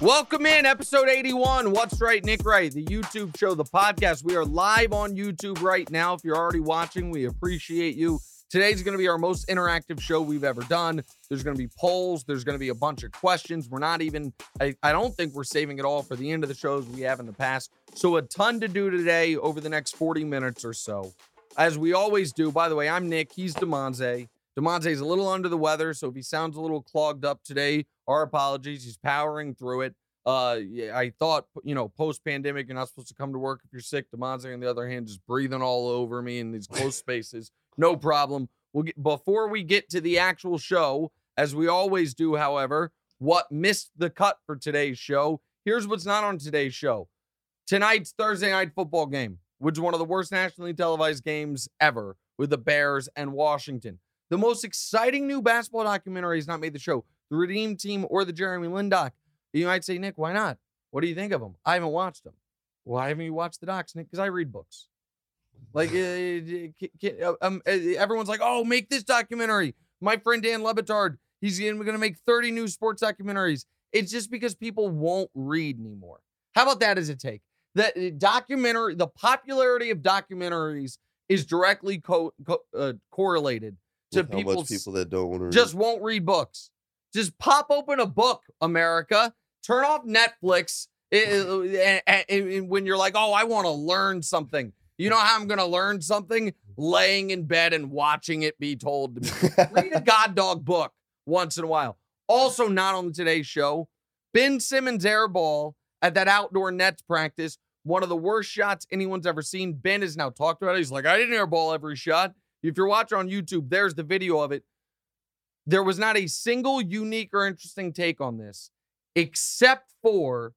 Welcome in, episode 81. What's right, Nick Wright, the YouTube show, the podcast. We are live on YouTube right now. If you're already watching, we appreciate you. Today's going to be our most interactive show we've ever done. There's going to be polls. There's going to be a bunch of questions. We're not even, I, I don't think we're saving it all for the end of the shows we have in the past. So, a ton to do today over the next 40 minutes or so. As we always do, by the way, I'm Nick. He's Damonza. Damonza's a little under the weather, so if he sounds a little clogged up today, our apologies. He's powering through it. Uh, I thought, you know, post pandemic, you're not supposed to come to work if you're sick. Damonza, on the other hand, just breathing all over me in these close spaces. No problem. We'll get, before we get to the actual show, as we always do, however, what missed the cut for today's show. Here's what's not on today's show. Tonight's Thursday night football game, which is one of the worst nationally televised games ever with the Bears and Washington. The most exciting new basketball documentary has not made the show. The Redeem Team or the Jeremy Lin doc. You might say, Nick, why not? What do you think of them? I haven't watched them. Why haven't you watched the docs, Nick? Because I read books. Like, uh, um, everyone's like, oh, make this documentary. My friend Dan Le Batard, he's going to make 30 new sports documentaries. It's just because people won't read anymore. How about that as a take? The documentary, the popularity of documentaries is directly co- co- uh, correlated to people, people that don't want to just read. won't read books. Just pop open a book, America. Turn off Netflix. It, it, it, when you're like, oh, I want to learn something. You know how I'm going to learn something? Laying in bed and watching it be told to me. Read a God dog book once in a while. Also, not on today's show, Ben Simmons airball at that outdoor Nets practice. One of the worst shots anyone's ever seen. Ben has now talked about it. He's like, I didn't airball every shot. If you're watching on YouTube, there's the video of it. There was not a single unique or interesting take on this, except for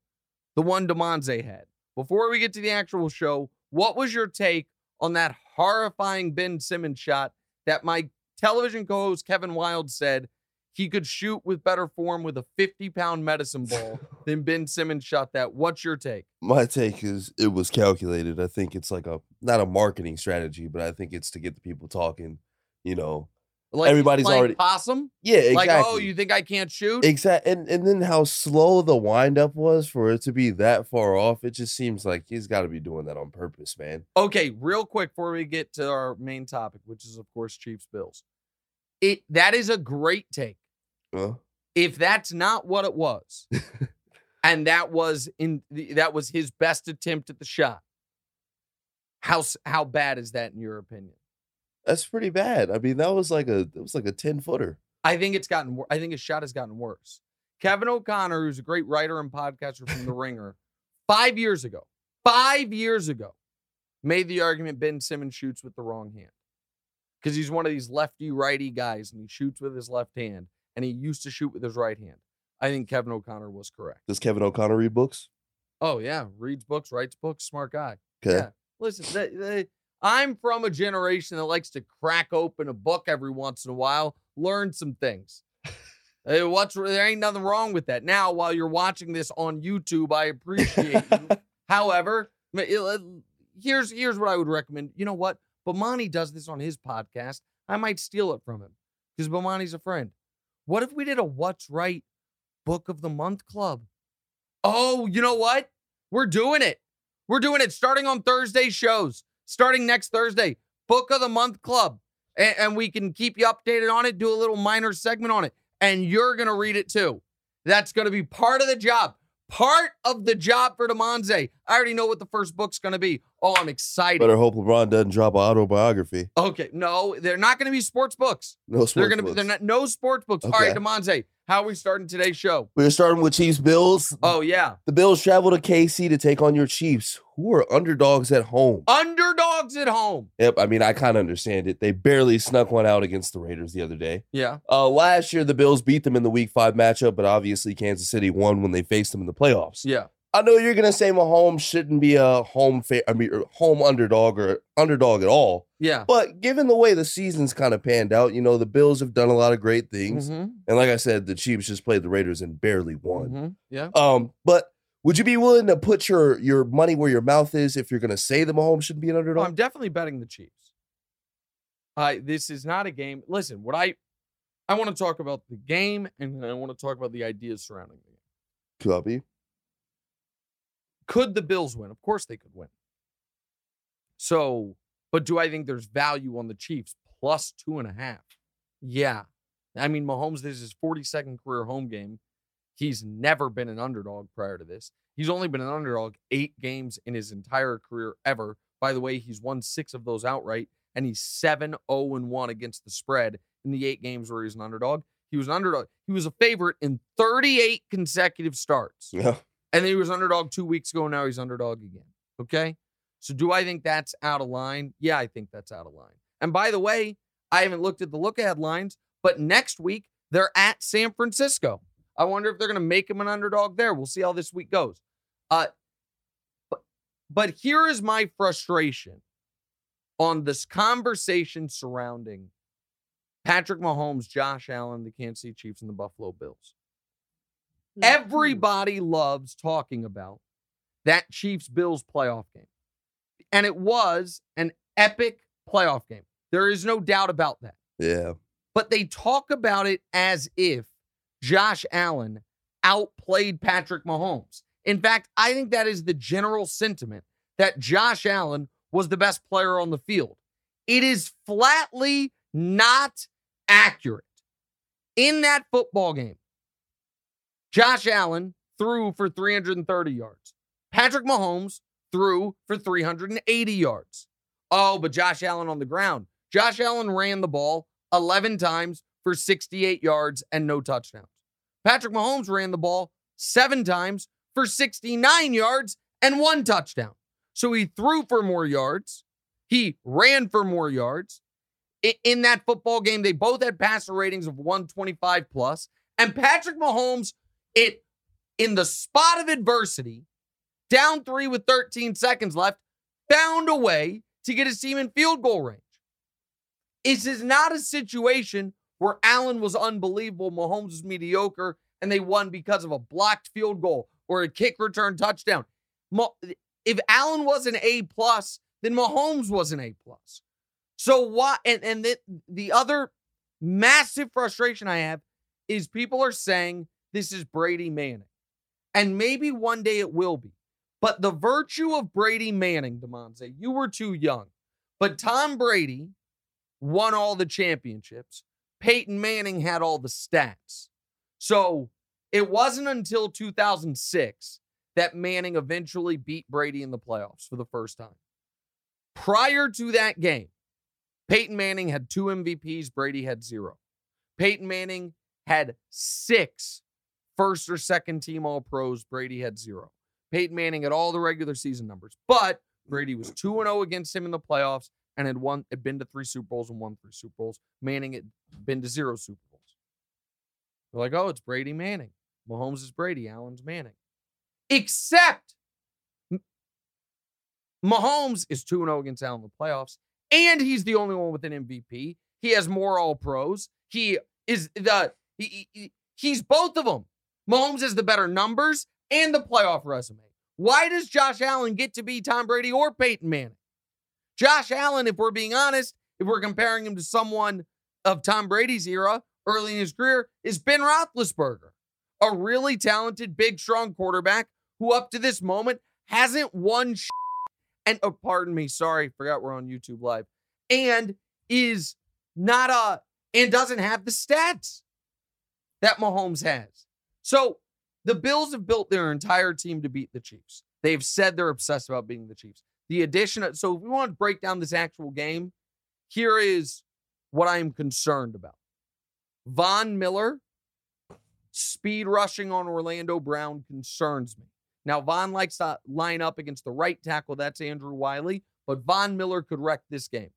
the one Damonza had. Before we get to the actual show, what was your take on that horrifying Ben Simmons shot that my television co-host Kevin Wildes said he could shoot with better form with a 50 pound medicine ball than Ben Simmons shot that. What's your take? My take is it was calculated. I think it's like a not a marketing strategy, but I think it's to get the people talking, you know, like everybody's already possum. Yeah, exactly. Like, oh, you think I can't shoot? Exactly. And and then how slow the windup was for it to be that far off. It just seems like he's got to be doing that on purpose, man. Okay, real quick before we get to our main topic, which is of course Chiefs Bills. It that is a great take. If that's not what it was, and that was in the, that was his best attempt at the shot. How how bad is that in your opinion? That's pretty bad. I mean, that was like a it was like a 10 footer. I think it's gotten I think his shot has gotten worse. Kevin O'Connor, who's a great writer and podcaster from The Ringer, five years ago, five years ago, made the argument Ben Simmons shoots with the wrong hand. Because he's one of these lefty righty guys and he shoots with his left hand and he used to shoot with his right hand. I think Kevin O'Connor was correct. Does Kevin O'Connor read books? Oh, yeah. Reads books, writes books, smart guy. Okay. Yeah. Listen, they, they, I'm from a generation that likes to crack open a book every once in a while, learn some things. hey, eh, what's there ain't nothing wrong with that. Now, while you're watching this on YouTube, I appreciate you. However, eh, here's here's what I would recommend. You know what? Bomani does this on his podcast. I might steal it from him because Bomani's a friend. What if we did a What's Right Book of the Month Club? Oh, you know what? We're doing it. We're doing it starting on Thursday shows starting next Thursday. Book of the Month Club. And, and we can keep you updated on it, do a little minor segment on it. And you're going to read it too. That's going to be part of the job. Part of the job for Damonza. I already know what the first book's going to be. Oh, I'm excited. Better hope LeBron doesn't drop an autobiography. Okay, no, they're not going to be sports books. No sports. They're going to be. They're not no sports books. Okay. All right, Damonza. How are we starting today's show? We're starting with Chiefs Bills. Oh, yeah. The Bills travel to KC to take on your Chiefs, who are underdogs at home. Underdogs at home. Yep. I mean, I kind of understand it. They barely snuck one out against the Raiders the other day. Yeah. Uh, last year, the Bills beat them in the week five matchup, but obviously Kansas City won when they faced them in the playoffs. Yeah. I know you're gonna say Mahomes shouldn't be a home fa- I mean home underdog or underdog at all. Yeah. But given the way the season's kind of panned out, you know, the Bills have done a lot of great things. Mm-hmm. And like I said, the Chiefs just played the Raiders and barely won. Mm-hmm. Yeah. Um, but would you be willing to put your your money where your mouth is if you're gonna say the Mahomes shouldn't be an underdog? Oh, I'm definitely betting the Chiefs. I this is not a game. Listen, what I I want to talk about the game and I want to talk about the ideas surrounding the game. Copy. Could the Bills win? Of course they could win. So, but do I think there's value on the Chiefs plus two and a half? Yeah. I mean, Mahomes, this is his 42nd career home game. He's never been an underdog prior to this. He's only been an underdog eight games in his entire career ever. By the way, he's won six of those outright, and he's 7 0 1 against the spread in the eight games where he's an underdog. He was an underdog. He was a favorite in 38 consecutive starts. Yeah. And then he was underdog two weeks ago. Now he's underdog again. Okay. So do I think that's out of line? Yeah, I think that's out of line. And by the way, I haven't looked at the look ahead lines, but next week they're at San Francisco. I wonder if they're going to make him an underdog there. We'll see how this week goes. Uh, but, but here is my frustration on this conversation surrounding Patrick Mahomes, Josh Allen, the Kansas City Chiefs, and the Buffalo Bills. Mm. Everybody loves talking about that Chiefs Bills playoff game. And it was an epic playoff game. There is no doubt about that. Yeah. But they talk about it as if Josh Allen outplayed Patrick Mahomes. In fact, I think that is the general sentiment that Josh Allen was the best player on the field. It is flatly not accurate. In that football game, Josh Allen threw for 330 yards. Patrick Mahomes threw for 380 yards. Oh, but Josh Allen on the ground. Josh Allen ran the ball 11 times for 68 yards and no touchdowns. Patrick Mahomes ran the ball seven times for 69 yards and one touchdown. So he threw for more yards. He ran for more yards. In that football game, they both had passer ratings of 125 plus. And Patrick Mahomes, it in the spot of adversity, down three with 13 seconds left, found a way to get his team in field goal range. This is not a situation where Allen was unbelievable, Mahomes was mediocre, and they won because of a blocked field goal or a kick return touchdown. If Allen was an A plus, then Mahomes was an A plus. So why? And and the, the other massive frustration I have is people are saying this is Brady Manning, and maybe one day it will be. But the virtue of Brady Manning, Damonza, you were too young. But Tom Brady won all the championships. Peyton Manning had all the stats. So it wasn't until 2006 that Manning eventually beat Brady in the playoffs for the first time. Prior to that game, Peyton Manning had two MVPs, Brady had zero. Peyton Manning had six first or second team All Pros, Brady had zero. Peyton Manning had all the regular season numbers, but mm. Brady was 2 0 against him in the playoffs and had won had been to three Super Bowls and won three Super Bowls. Manning had been to zero Super Bowls. They're like, oh, it's Brady Manning. Mahomes is Brady, Allen's Manning. Except Mahomes is 2 0 against Allen in the playoffs, and he's the only one with an MVP. He has more all pros. He is the he, he, he's both of them. Mahomes has the better numbers and the playoff resume. Why does Josh Allen get to be Tom Brady or Peyton Manning? Josh Allen, if we're being honest, if we're comparing him to someone of Tom Brady's era early in his career, is Ben Roethlisberger, a really talented, big, strong quarterback who, up to this moment, hasn't won. Sh- and oh, pardon me, sorry, forgot we're on YouTube Live, and is not a and doesn't have the stats that Mahomes has. So the Bills have built their entire team to beat the Chiefs. They've said they're obsessed about beating the Chiefs. The addition of, so if we want to break down this actual game, here is what I am concerned about. Von Miller speed rushing on Orlando Brown concerns me. Now, Von likes to line up against the right tackle. That's Andrew Wylie, but Von Miller could wreck this game.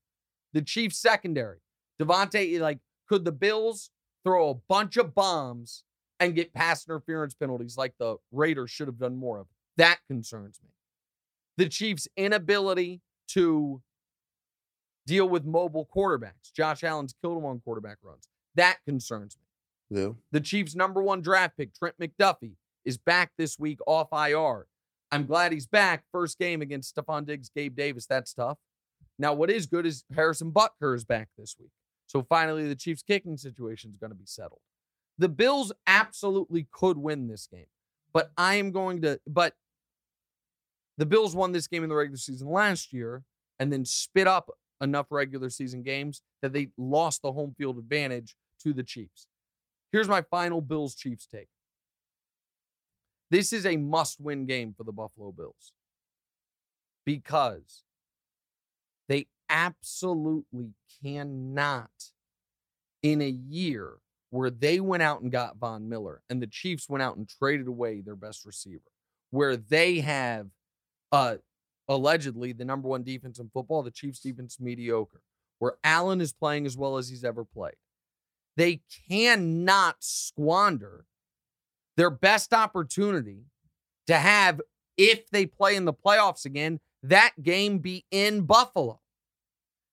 The Chiefs secondary, Davante, like, could the Bills throw a bunch of bombs and get pass interference penalties like the Raiders should have done more of? That concerns me the Chiefs' inability to deal with mobile quarterbacks. Josh Allen's killed him on quarterback runs. That concerns me. Yeah. The Chiefs' number one draft pick, Trent McDuffie, is back this week off IR. I'm glad he's back. First game against Stefon Diggs, Gabe Davis. That's tough. Now, what is good is Harrison Butker is back this week. So finally, the Chiefs' kicking situation is going to be settled. The Bills absolutely could win this game, but I am going to, but the Bills won this game in the regular season last year and then spit up enough regular season games that they lost the home field advantage to the Chiefs. Here's my final Bills Chiefs take. This is a must win game for the Buffalo Bills because they absolutely cannot, in a year where they went out and got Von Miller and the Chiefs went out and traded away their best receiver, where they have uh, allegedly the number one defense in football, the Chiefs defense mediocre, where Allen is playing as well as he's ever played. They cannot squander their best opportunity to have, if they play in the playoffs again, that game be in Buffalo.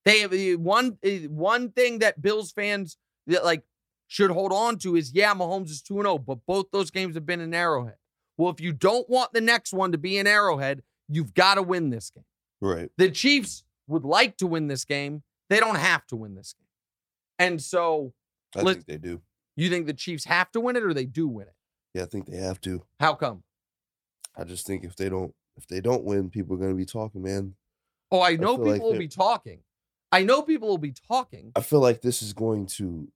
They have uh, one uh, one thing that Bills fans that like should hold on to is yeah, Mahomes is 2 0, but both those games have been in Arrowhead. Well, if you don't want the next one to be in Arrowhead, you've got to win this game. Right. The Chiefs would like to win this game. They don't have to win this game. And so I Let- think they do. you think the Chiefs have to win it or they do win it? Yeah, I think they have to. How come? I just think if they don't if they don't win, people are gonna be talking, man. Oh, I know feel people like will be talking. I know people will be talking. I feel like this is going to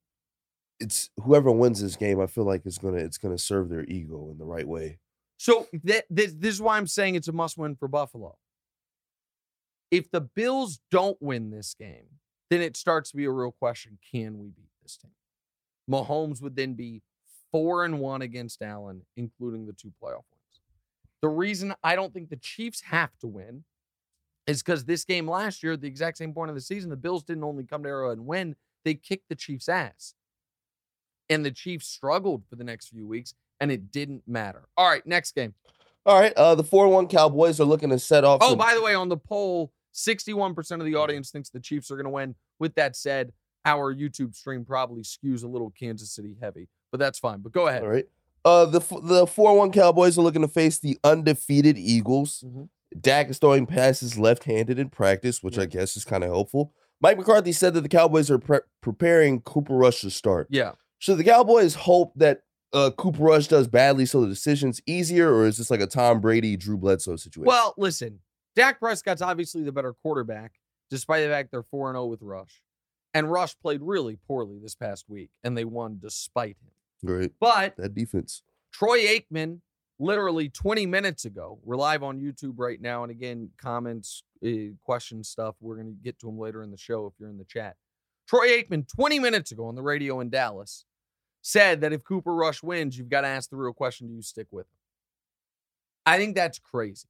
it's whoever wins this game, I feel like it's gonna it's gonna serve their ego in the right way. So that this, this is why I'm saying it's a must win for Buffalo. If the Bills don't win this game, then it starts to be a real question: Can we beat this team? Mahomes would then be four and one against Allen, including the two playoff wins. The reason I don't think the Chiefs have to win is because this game last year, at the exact same point of the season, the Bills didn't only come to Arrowhead and win; they kicked the Chiefs' ass, and the Chiefs struggled for the next few weeks, and it didn't matter. All right, next game. All right. Uh the 4-1 Cowboys are looking to set off. Oh, some- by the way, on the poll, 61% of the audience thinks the Chiefs are going to win. With that said, our YouTube stream probably skews a little Kansas City heavy, but that's fine. But go ahead. All right. Uh, the the four one Cowboys are looking to face the undefeated Eagles. Mhm. Dak is throwing passes left handed in practice, which I guess is kind of helpful. Mike McCarthy said that the Cowboys are pre- preparing Cooper Rush to start. Yeah. Should the Cowboys hope that uh, Cooper Rush does badly so the decision's easier, or is this like a Tom Brady Drew Bledsoe situation? Well, listen, Dak Prescott's obviously the better quarterback, despite the fact they're 4 0 with Rush. And Rush played really poorly this past week, and they won despite him. Great. But that defense. Troy Aikman, literally 20 minutes ago, we're live on YouTube right now. And again, comments, uh, question stuff, we're going to get to them later in the show if you're in the chat. Troy Aikman, 20 minutes ago on the radio in Dallas, said that if Cooper Rush wins, you've got to ask the real question do you stick with him? I think that's crazy.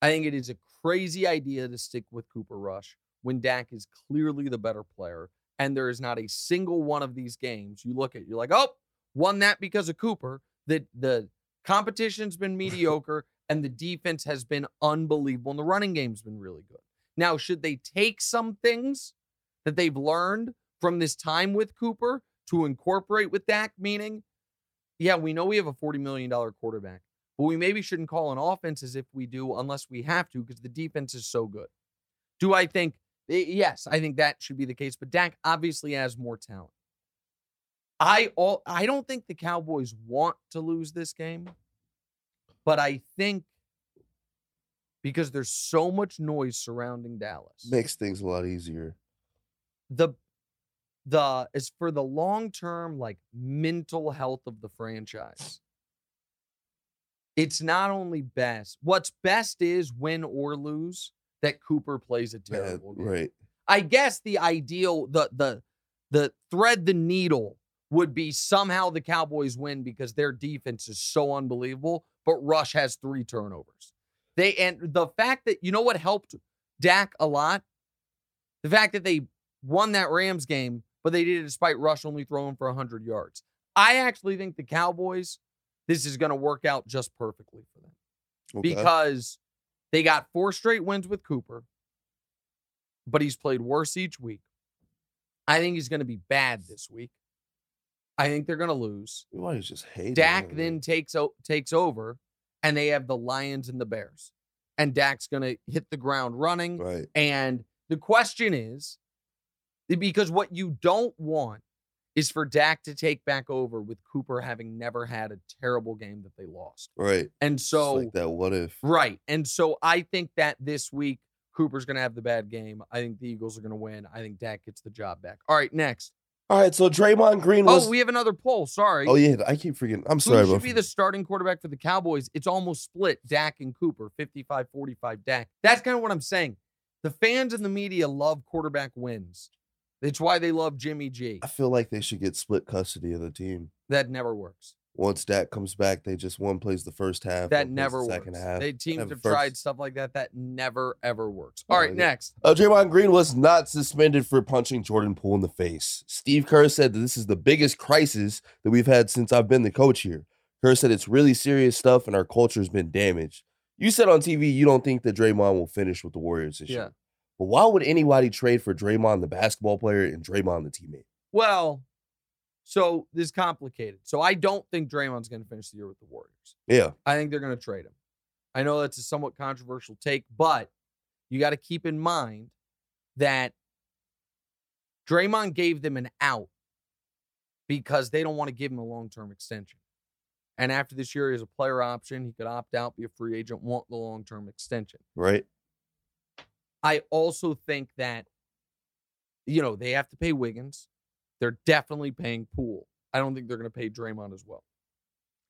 I think it is a crazy idea to stick with Cooper Rush when Dak is clearly the better player. And there is not a single one of these games you look at, you're like, oh, won that because of Cooper. The the competition's been mediocre and the defense has been unbelievable and the running game's been really good. Now, should they take some things that they've learned from this time with Cooper to incorporate with Dak? Meaning, yeah, we know we have a $40 million quarterback, but we maybe shouldn't call an offense as if we do unless we have to because the defense is so good. Do I think, eh, yes, I think that should be the case, but Dak obviously has more talent. I all I don't think the Cowboys want to lose this game, but I think because there's so much noise surrounding Dallas. Makes things a lot easier. The the is for the long term like mental health of the franchise. It's not only best. What's best is win or lose that Cooper plays a terrible game. right. I guess the ideal, the the the thread the needle would be somehow the Cowboys win because their defense is so unbelievable, but Rush has three turnovers. They and the fact that you know what helped Dak a lot? The fact that they won that Rams game, but they did it despite Rush only throwing for 100 yards. I actually think the Cowboys, this is going to work out just perfectly for them Okay. because they got four straight wins with Cooper, but he's played worse each week. I think he's going to be bad this week. I think they're going to lose. Everybody's just hating. Dak him. then takes o- takes over, and they have the Lions and the Bears, and Dak's going to hit the ground running. Right. And the question is because what you don't want is for Dak to take back over with Cooper having never had a terrible game that they lost. Right. And so like that. What if? Right. And so I think that this week Cooper's going to have the bad game. I think the Eagles are going to win. I think Dak gets the job back. All right, next. All right. So Draymond Green oh, was. Oh, we have another poll. Sorry. oh yeah, I keep forgetting. I'm Who sorry, Who should be the starting quarterback for the Cowboys? It's almost split Dak and Cooper, 55 45 Dak. That's kind of what I'm saying. The fans and the media love quarterback wins. That's why they love Jimmy G. I feel like they should get split custody of the team. That never works. Once Dak comes back, they just one plays the first half. That never works. second half. They teams have have tried stuff like that. That never ever works. All right, next. Uh, Draymond Green was not suspended for punching Jordan Poole in the face. Steve Kerr said that this is the biggest crisis that we've had since I've been the coach here. Kerr said it's really serious stuff and our culture's been damaged. You said on TV you don't think that Draymond will finish with the Warriors this Yeah. year. But why would anybody trade for Draymond, the basketball player, and Draymond, the teammate? Well, so this is complicated. So I don't think Draymond's going to finish the year with the Warriors. Yeah, I think they're going to trade him. I know that's a somewhat controversial take, but you got to keep in mind that Draymond gave them an out because they don't want to give him a long term extension. And after this year, he has a player option. He could opt out, be a free agent, want the long term extension. right. I also think that, you know, they have to pay Wiggins. They're definitely paying Poole. I don't think they're going to pay Draymond as well.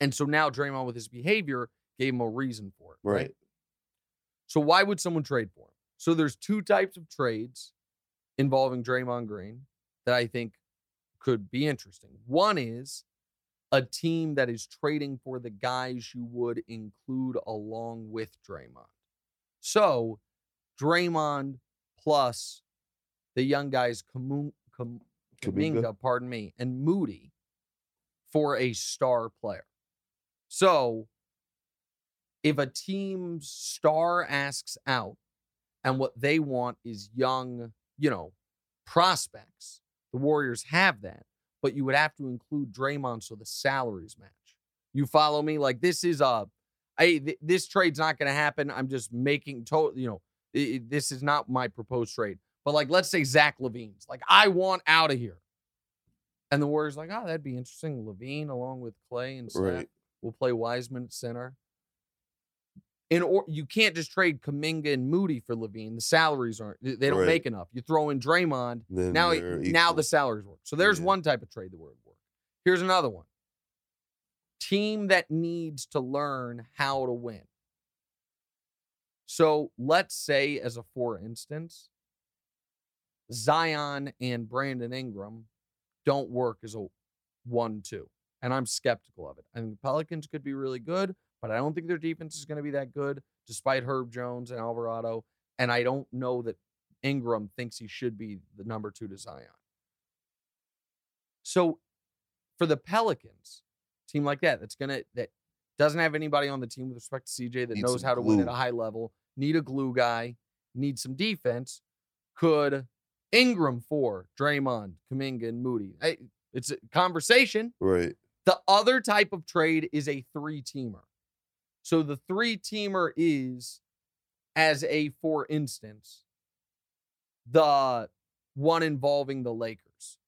And so now Draymond, with his behavior, gave him a reason for it. Right. So why would someone trade for him? So there's two types of trades involving Draymond Green that I think could be interesting. One is a team that is trading for the guys you would include along with Draymond. So Draymond plus the young guys Kamu, Kam, Kuminga. Kaminga, pardon me, and Moody for a star player. So if a team's star asks out and what they want is young, you know, prospects, the Warriors have that, but you would have to include Draymond so the salaries match. You follow me? Like this is a, I th- this trade's not going to happen. I'm just making total, you know, this is not my proposed trade. But like, let's say Zach LaVine's like, I want out of here. And the Warriors like, oh, that'd be interesting. LaVine along with Clay and Steph Right. will play Wiseman at center. In or you can't just trade Kaminga and Moody for LaVine. The salaries aren't they don't Right. make enough. You throw in Draymond, Then now now the salaries work. So there's Yeah. one type of trade that would work. Here's another one. Team that needs to learn how to win. So let's say, as a for instance, Zion and Brandon Ingram don't work as a one-two, and I'm skeptical of it. I think the Pelicans could be really good, but I don't think their defense is going to be that good, despite Herb Jones and Alvarado. And I don't know that Ingram thinks he should be the number two to Zion. So for the Pelicans, team like that, that's gonna that doesn't have anybody on the team with respect to CJ that Need knows how to win at a high level, need a glue guy, need some defense, could Ingram for Draymond, Kaminga, and Moody. Hey, it's a conversation. Right. The other type of trade is a three teamer. So the three teamer is, as a for instance, the one involving the Lakers.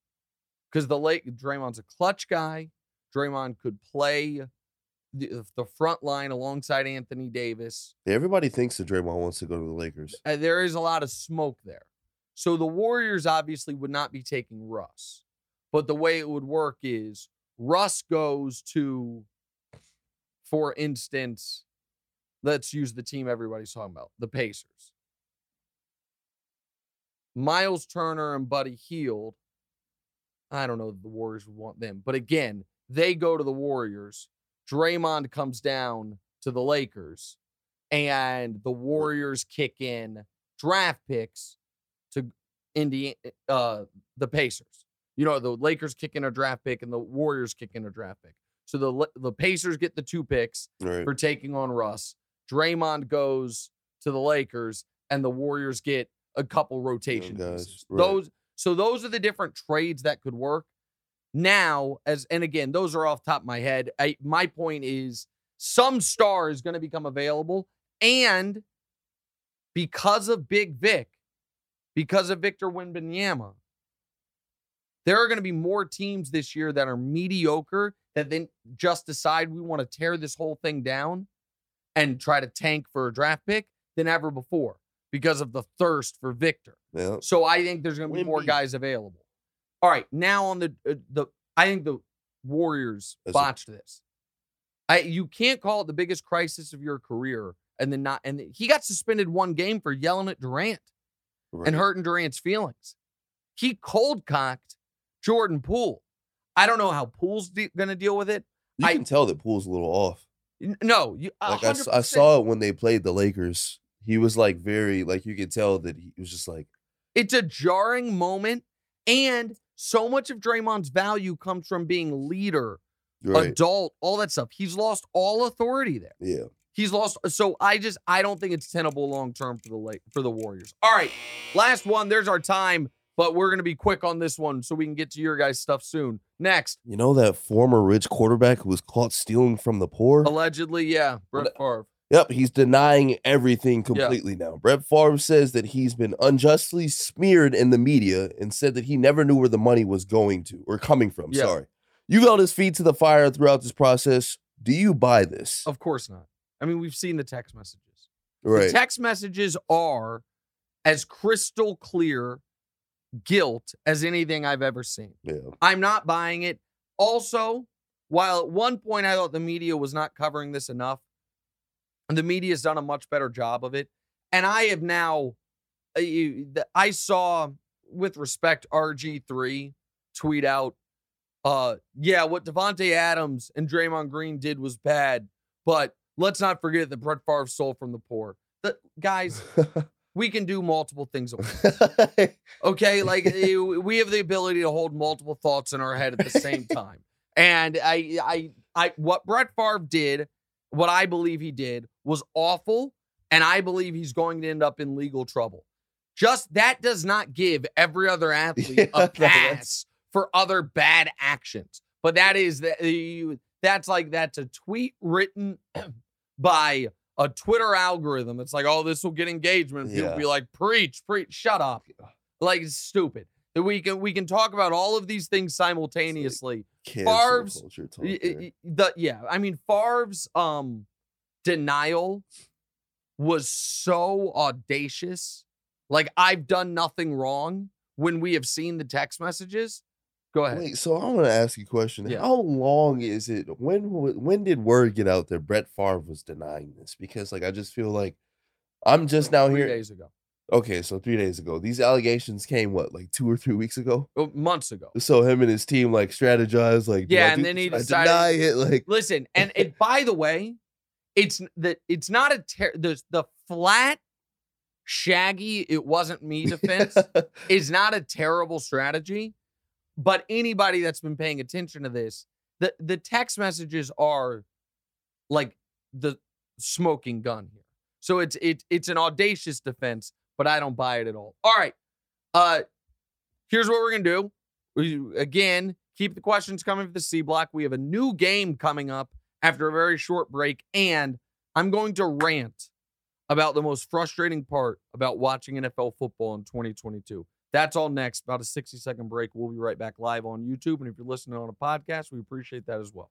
Because the Lake Draymond's a clutch guy. Draymond could play the, the front line alongside Anthony Davis. Everybody thinks that Draymond wants to go to the Lakers. Uh, there is a lot of smoke there. So the Warriors obviously would not be taking Russ. But the way it would work is Russ goes to, for instance, let's use the team everybody's talking about, the Pacers. Miles Turner and Buddy Hield. I don't know the Warriors would want them. But again, they go to the Warriors. Draymond comes down to the Lakers. And the Warriors kick in draft picks to Indiana, uh, the Pacers. You know, the Lakers kick in a draft pick and the Warriors kick in a draft pick. So the the Pacers get the two picks Right. for taking on Russ. Draymond goes to the Lakers, and the Warriors get a couple rotation guys, right. Those so those are the different trades that could work. Now, as and again, those are off the top of my head. I, my point is some star is going to become available, and because of Big Vic, because of Victor Wembanyama, There are going to be more teams this year that are mediocre that then just decide we want to tear this whole thing down and try to tank for a draft pick than ever before because of the thirst for Victor. Yeah. So I think there's going to be more guys available. All right, now on the uh, the I think the Warriors a- botched this. I you can't call it the biggest crisis of your career and then not and he got suspended one game for yelling at Durant Right. and hurting Durant's feelings. He cold cocked Jordan Poole. I don't know how Poole's de- going to deal with it. You I- can tell that Poole's a little off. No, you Like I, I 100%. saw it when they played the Lakers. He was like very like you could tell that he was just like It's a jarring moment, and so much of Draymond's value comes from being leader, right. adult, all that stuff. He's lost all authority there. yeah. He's lost. So I just I don't think it's tenable long term for the late for the Warriors. All right, last one. There's our time, but we're gonna be quick on this one so we can get to your guys' stuff soon. Next, You know that former rich quarterback who was caught stealing from the poor? allegedly, yeah, Brett Favre. Yep, he's denying everything completely now. Brett Favre says that he's been unjustly smeared in the media and said that he never knew where the money was going to or coming from. Yeah. Sorry. You've held his feet to the fire throughout this process. Do you buy this? Of course not. I mean, we've seen the text messages. right. The text messages are as crystal clear guilt as anything I've ever seen. yeah. I'm not buying it. Also, while at one point I thought the media was not covering this enough, the media's done a much better job of it. And I have now, uh, I saw with respect RG3 tweet out, uh, yeah, what Davante Adams and Draymond Green did was bad, but let's not forget that Brett Favre stole from the poor. The, guys, we can do multiple things at once. Okay, like we have the ability to hold multiple thoughts in our head at the same time. And I, I, I, what Brett Favre did, what I believe he did, was awful, and I believe he's going to end up in legal trouble. Just that does not give every other athlete Yeah, a pass for other bad actions. But that is that you, that's like that's a tweet written by a Twitter algorithm. It's like, oh, this will get engagement. People Yeah. be like, preach, preach, shut up. Like it's stupid. That we can we can talk about all of these things simultaneously. Cancel Favre's- culture talk Y- there. y- The yeah, I mean Favre's um denial was so audacious. Like I've done nothing wrong when we have seen the text messages. Go ahead. Wait, so I want to ask you a question. Yeah. How long is it? When when did word get out that Brett Favre was denying this? Because like I just feel like I'm just now here. days ago. Okay, so three days ago, these allegations came what like two or three weeks ago. Oh, months ago. So him and his team like strategized, like Yeah, and then he I decided- deny it. Like Listen, and it by the way, it's that it's not a ter- the the flat shaggy it wasn't me defense is not a terrible strategy, but anybody that's been paying attention to this, the the text messages are like the smoking gun here. So it's it, it's an audacious defense, but I don't buy it at all. All right. Uh here's what we're gonna do. We, again, keep the questions coming for the C block. We have a new game coming up after a very short break, and I'm going to rant about the most frustrating part about watching NFL football in 2022. That's all next. About a 60 second break. We'll be right back live on YouTube. And if you're listening on a podcast, we appreciate that as well.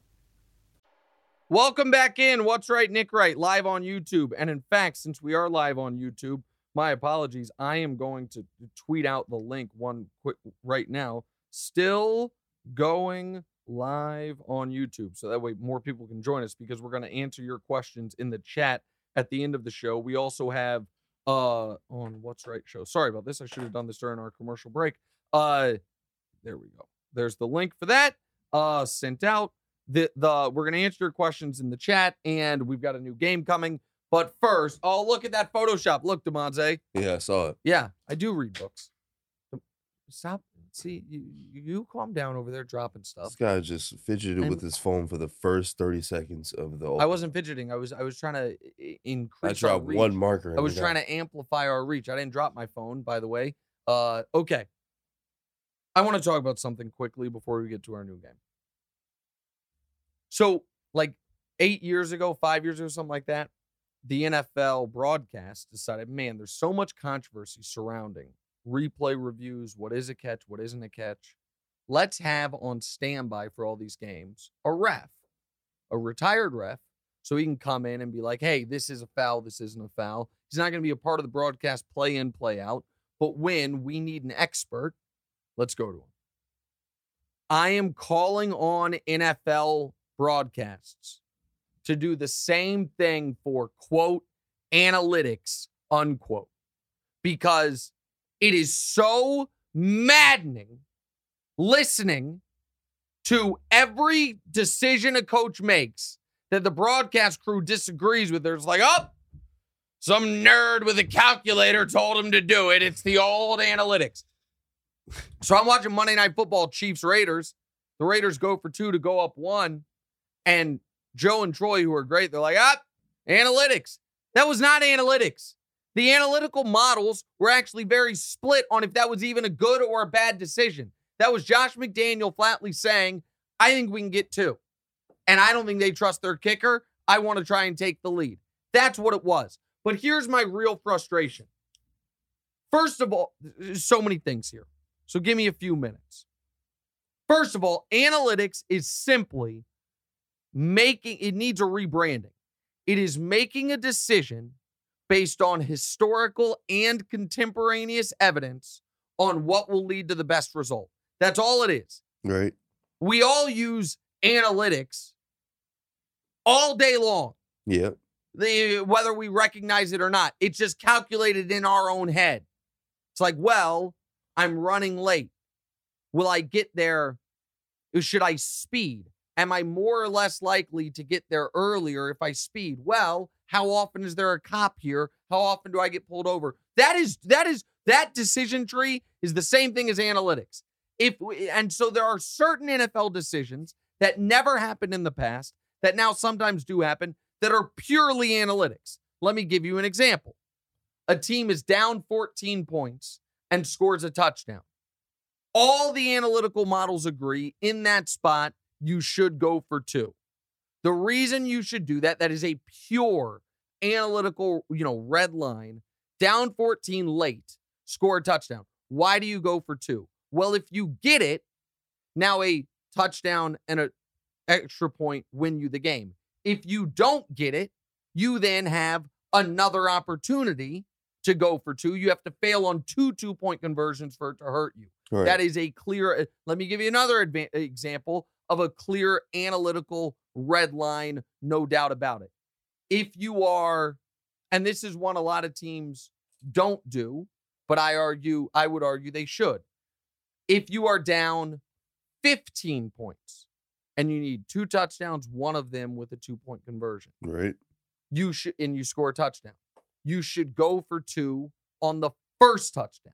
Welcome back in. What's right, Nick Wright, live on YouTube. And in fact, since we are live on YouTube, my apologies. I am going to tweet out the link one quick right now. Still going live on YouTube. So that way more people can join us because we're going to answer your questions in the chat at the end of the show. We also have uh on what's right show. Sorry about this. I should have done this during our commercial break. Uh there we go. There's the link for that. Uh sent out. The the we're gonna answer your questions in the chat, and we've got a new game coming. But first, oh look at that Photoshop. Look, Damonza. Yeah, I saw it. Yeah, I do read books. Stop. See, you, you calm down over there dropping stuff. This guy just fidgeted And- with his phone for the first 30 seconds of the I wasn't fidgeting. I was I was trying to increase. I dropped one marker. I was trying to amplify our reach. I didn't drop my phone, by the way. Uh, okay. I want to talk about something quickly before we get to our new game. So, like eight years ago, five years ago, something like that, the NFL broadcast decided, man, there's so much controversy surrounding replay reviews. What is a catch? What isn't a catch? Let's have on standby for all these games a ref, a retired ref, so he can come in and be like, hey, this is a foul, this isn't a foul. He's not going to be a part of the broadcast play in, play out. But when we need an expert, let's go to him. I am calling on NFL broadcasts to do the same thing for quote analytics, unquote, because it is so maddening listening to every decision a coach makes that the broadcast crew disagrees with. There's like, oh, some nerd with a calculator told him to do it. It's the old analytics. So I'm watching Monday Night Football, Chiefs Raiders. The Raiders go for two to go up one. And Joe and Troy, who are great, they're like, ah, analytics. That was not analytics. The analytical models were actually very split on if that was even a good or a bad decision. That was Josh McDaniel flatly saying, I think we can get two. And I don't think they trust their kicker. I want to try and take the lead. That's what it was. But here's my real frustration. First of all, so many things here. So give me a few minutes. First of all, analytics is simply making it needs a rebranding. It is making a decision based on historical and contemporaneous evidence on what will lead to the best result. That's all it is. Right. We all use analytics all day long Yeah. the whether we recognize it or not. It's just calculated in our own head. It's like, well, I'm running late. Will I get there? Should I speed? Am I more or less likely to get there earlier if I speed? Well, how often is there a cop here? How often do I get pulled over? That is that is that decision tree is the same thing as analytics. If and so there are certain NFL decisions that never happened in the past that now sometimes do happen that are purely analytics. Let me give you an example. A team is down 14 points and scores a touchdown. All the analytical models agree in that spot, you should go for two. The reason you should do that, that is a pure analytical, you know, red line, down 14 late, score a touchdown. Why do you go for two? Well, if you get it, now a touchdown and a extra point win you the game. If you don't get it, you then have another opportunity to go for two. You have to fail on two two point conversions for it to hurt you. Right. That is a clear. uh, Let me give you another adva- example of a clear analytical red line, no doubt about it. If you are, and this is one a lot of teams don't do, but I argue, I would argue they should. If you are down 15 points and you need two touchdowns, one of them with a two point conversion, right. you should, and you score a touchdown, you should go for two on the first touchdown.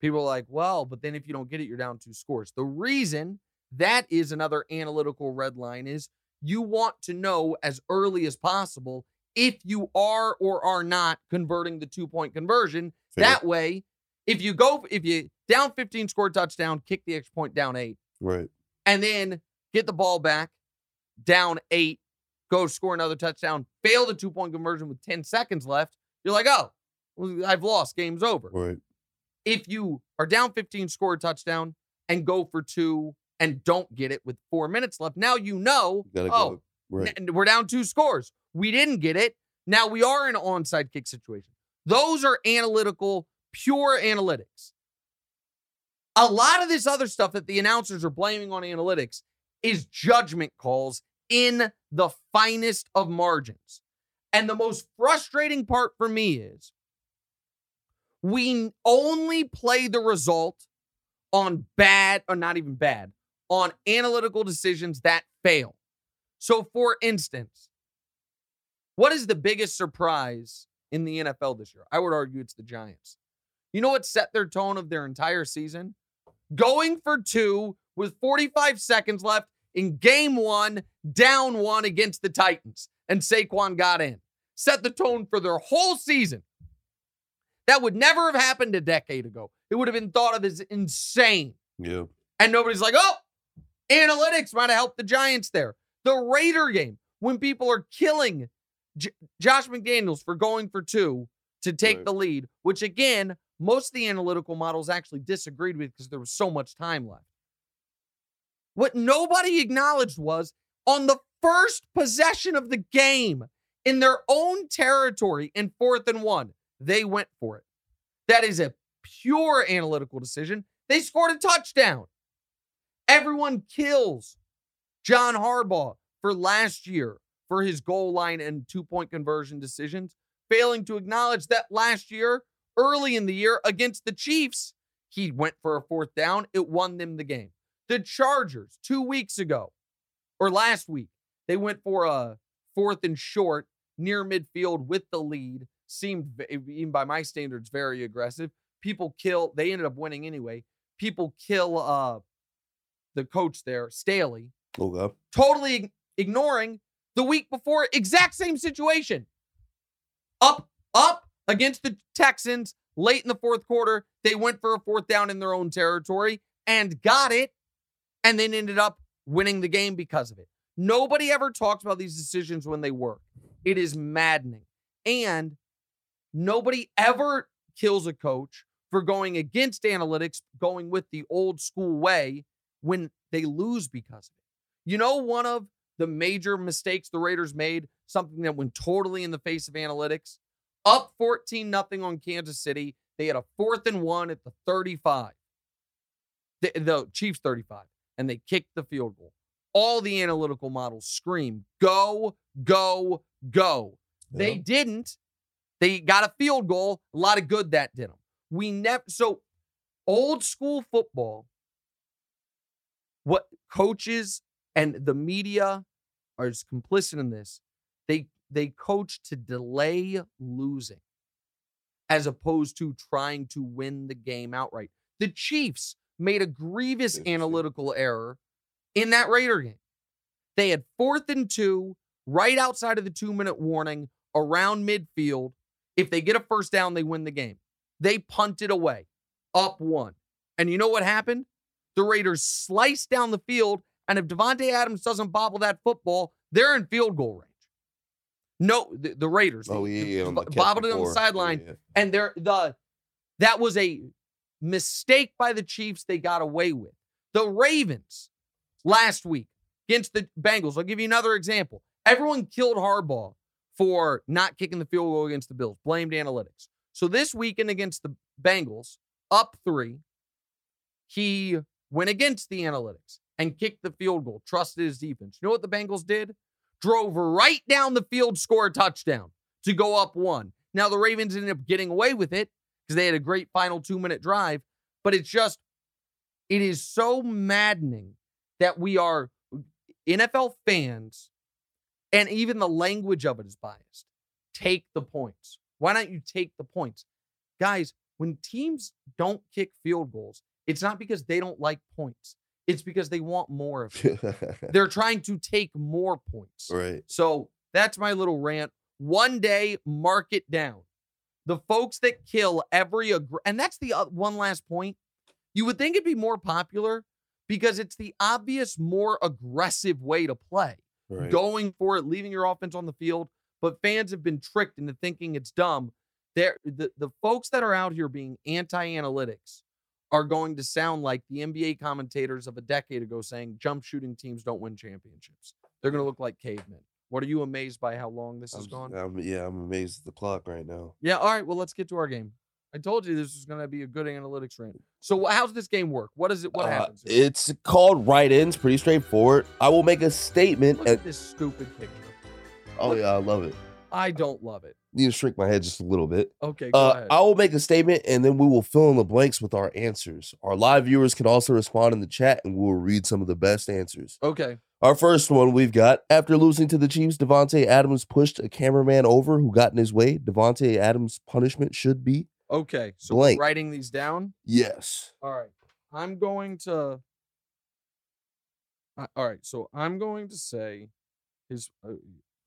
People are like, well, but then if you don't get it, you're down two scores. The reason that is another analytical red line is you want to know as early as possible if you are or are not converting the two point conversion. Fair. That way, if you go, if you down 15, score touchdown, kick the extra point down eight, Right. and then get the ball back down eight, go score another touchdown, fail the two point conversion with 10 seconds left, you're like, oh, I've lost, game's over. Right. If you are down 15, score a touchdown, and go for two and don't get it with four minutes left, now you know, You oh. Right. n- we're down two scores. We didn't get it. Now we are in an onside kick situation. Those are analytical, pure analytics. A lot of this other stuff that the announcers are blaming on analytics is judgment calls in the finest of margins. And the most frustrating part for me is we only play the result on bad, or not even bad, on analytical decisions that fail. So, for instance, what is the biggest surprise in the NFL this year? I would argue it's the Giants. You know what set their tone of their entire season? Going for two with 45 seconds left in game one, down one against the Titans, and Saquon got in. Set the tone for their whole season. That would never have happened a decade ago. It would have been thought of as insane. Yeah. And nobody's like, oh, analytics might have helped the Giants there. The Raider game, when people are killing J- Josh McDaniels for going for two to take Right. the lead, which again, most of the analytical models actually disagreed with because there was so much time left. What nobody acknowledged was on the first possession of the game in their own territory in fourth and one, they went for it. That is a pure analytical decision. They scored a touchdown. Everyone kills John Harbaugh for last year for his goal line and two point conversion decisions, failing to acknowledge that last year, early in the year against the Chiefs, he went for a fourth down. It won them the game. The Chargers, two weeks ago or last week, they went for a fourth and short near midfield with the lead. Seemed, even by my standards, very aggressive. People kill, they ended up winning anyway. People kill uh the coach there, Staley, Okay. totally ignoring the week before, exact same situation. Up, up against the Texans late in the fourth quarter. They went for a fourth down in their own territory and got it, and then ended up winning the game because of it. Nobody ever talks about these decisions when they work. It is maddening. And nobody ever kills a coach for going against analytics, going with the old school way when they lose because of it. You know, one of the major mistakes the Raiders made, something that went totally in the face of analytics, up 14 nothing on Kansas City. They had a fourth and one at the 35. The, the Chiefs 35, and they kicked the field goal. All the analytical models scream, go, go, go. They didn't. They got a field goal. A lot of good that did them. We never so old school football. What coaches and the media are as complicit in this. They they coach to delay losing as opposed to trying to win the game outright. The Chiefs made a grievous analytical error in that Raider game. They had fourth and two right outside of the two minute warning around midfield. If they get a first down, they win the game. They punted away, up one. And you know what happened? The Raiders slice down the field. And if Davante Adams doesn't bobble that football, they're in field goal range. No, the, the Raiders. Oh yeah, yeah. on the bobbled it on the sideline Yeah, and they're the that was a mistake by the Chiefs they got away with. The Ravens last week against the Bengals. I'll give you another example. Everyone killed Harbaugh for not kicking the field goal against the Bills, blamed analytics. So this weekend against the Bengals, up three, he went against the analytics and kicked the field goal, trusted his defense. You know what the Bengals did? Drove right down the field, score a touchdown to go up one. Now the Ravens ended up getting away with it because they had a great final two minute drive, but it's just, it is so maddening that we are NFL fans, and even the language of it is biased. Take the points. Why don't you take the points? Guys, when teams don't kick field goals, it's not because they don't like points. It's because they want more of it. They're trying to take more points. right. So that's my little rant. One day, mark it down. The folks that kill every, aggr- and that's the uh, one last point. You would think it'd be more popular because it's the obvious, more aggressive way to play Right. going for it, leaving your offense on the field. But fans have been tricked into thinking it's dumb. They're, the, the folks that are out here being anti analytics are going to sound like the NBA commentators of a decade ago saying jump shooting teams don't win championships. They're going to look like cavemen. What are you amazed by how long this has gone? I'm- yeah, I'm amazed at the clock right now. Yeah. All right. Well, let's get to our game. I told you this was going to be a good analytics rant. So, how's this game work? What is it? What Uh, happens? here? It's called Wright-ins. Pretty straightforward. I will make a statement. Look And, at this stupid picture. oh yeah, I love it. I don't love it. Need to shrink my head just a little bit. Okay. Go Uh, ahead. I will make a statement and then we will fill in the blanks with our answers. Our live viewers can also respond in the chat and we will read some of the best answers. okay. Our first one we've got after losing to the Chiefs, Davante Adams pushed a cameraman over who got in his way. Davante Adams' punishment should be Okay. So Blank. writing these down. yes. All right. I'm going to. All right. So I'm going to say his. Uh,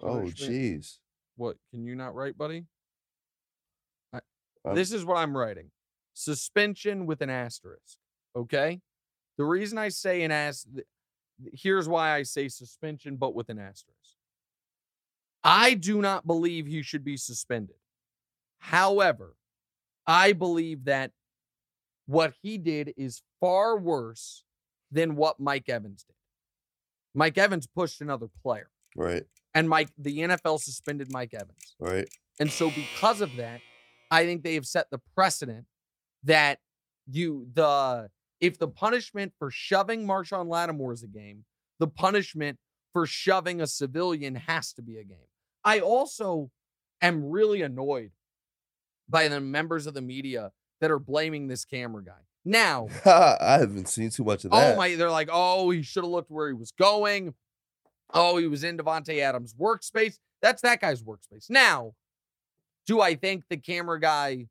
Oh, jeez. What? Can you not write, buddy? I, Um, this is what I'm writing suspension with an asterisk. Okay. The reason I say an as. Here's why I say suspension, but with an asterisk. I do not believe he should be suspended. However, I believe that what he did is far worse than what Mike Evans did. Mike Evans pushed another player, Right. And Mike the NFL suspended Mike Evans. Right. And so because of that, I think they have set the precedent that you the if the punishment for shoving Marshon Lattimore is a game, the punishment for shoving a civilian has to be a game. I also am really annoyed by the members of the media that are blaming this camera guy. Now, I haven't seen too much of oh that. Oh my, they're like, oh, he should have looked where he was going. Oh, he was in Davante Adams' workspace. That's that guy's workspace. Now, do I think the camera guy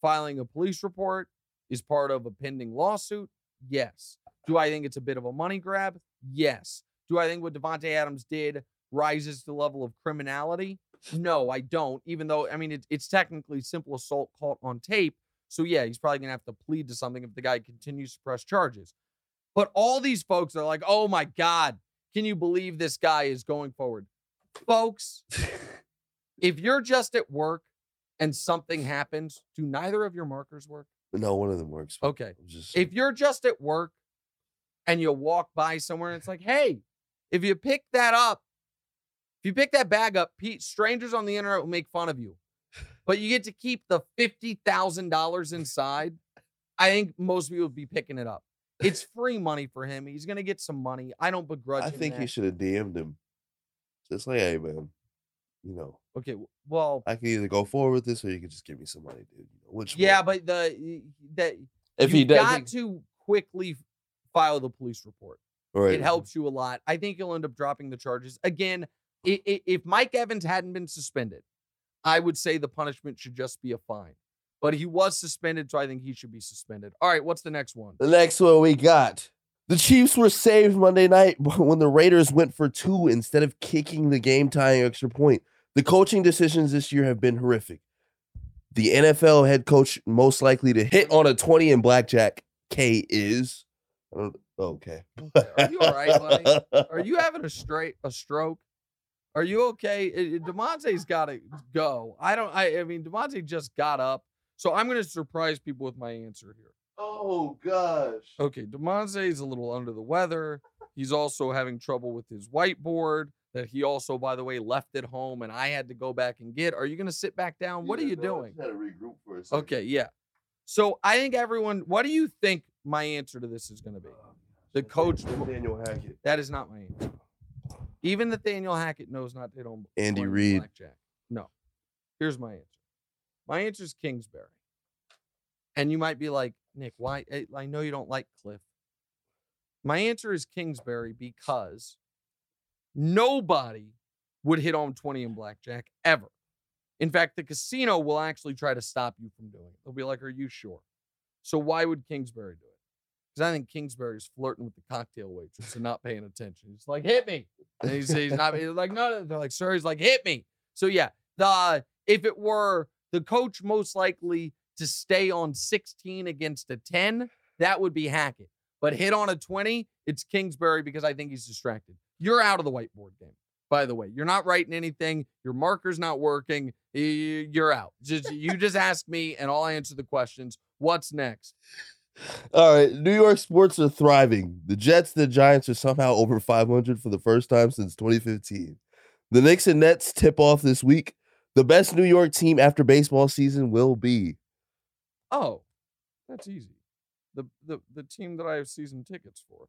filing a police report is part of a pending lawsuit? Yes. Do I think it's a bit of a money grab? Yes. Do I think what Davante Adams did rises to the level of criminality? No, I don't. Even though, I mean, it, it's technically simple assault caught on tape. So, yeah, he's probably to have to plead to something if the guy continues to press charges. But all these folks are like, oh my God, can you believe this guy is going forward? Folks, if you're just at work and something happens, do neither of your markers work? no, one of them works. Okay. Just If you're just at work and you walk by somewhere and it's like, hey, if you pick that up, if you pick that bag up, Pete, strangers on the internet will make fun of you. But you get to keep the $50,000 inside. I think most people would be picking it up. It's free money for him. He's going to get some money. I don't begrudge I him think that. you should have DM'd him. Just like, hey man, you know, Okay, well, I can either go forward with this or you can just give me some money, dude. Which yeah, one? but the that if you he does, got to quickly file the police report. right, It helps you a lot. I think you'll end up dropping the charges. Again, i- i- if Mike Evans hadn't been suspended, I would say the punishment should just be a fine. But he was suspended, so I think he should be suspended. All right, what's the next one? The next one we got. The Chiefs were saved Monday night when the Raiders went for two instead of kicking the game tying extra point. The coaching decisions this year have been horrific. The NFL head coach most likely to hit on a 20 in blackjack K is. I don't, okay. Are you all right, buddy? Are you having a straight a stroke? Are you okay? Damonza's got to go. I don't. I, I mean, Damonza just got up, so I'm going to surprise people with my answer here. Oh gosh. Okay, Damonza is a little under the weather. He's also having trouble with his whiteboard that he also, by the way, left at home, and I had to go back and get. Are you going to sit back down? What are you doing? Had to regroup for a second. Okay, yeah. So I think everyone. What do you think my answer to this is going to be? Oh, the coach. Daniel Hackett. That is not my answer. Even Nathaniel Hackett knows not to hit on Andy on Reid. No. Here's my answer. My answer is Kingsbury. And you might be like, Nick, why? I, I know you don't like Cliff. My answer is Kingsbury because nobody would hit on 20 in blackjack ever In fact, the casino will actually try to stop you from doing it. They'll be like, Are you sure? So why would Kingsbury do it? Because I think Kingsbury's flirting with the cocktail waitress and not paying attention. He's like, hit me. And he's, he's not he's like, no, no. They're like, sir, he's like, hit me. So yeah, the if it were the coach most likely to stay on 16 against a 10, that would be Hackett. But hit on a 20, it's Kingsbury because I think he's distracted. You're out of the whiteboard game, by the way. You're not writing anything. Your marker's not working. You're out. Just you just ask me and I'll answer the questions. What's next? All right, New York sports are thriving. The Jets, the Giants are somehow over 500 for the first time since 2015. The Knicks and Nets tip off this week. The best New York team after baseball season will be. Oh, that's easy. The the the team that I have season tickets for.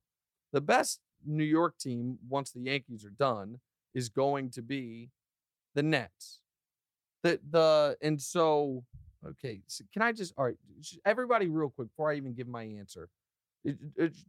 The best New York team once the Yankees are done is going to be the Nets. The the and so okay, so can I just all right, everybody real quick before I even give my answer.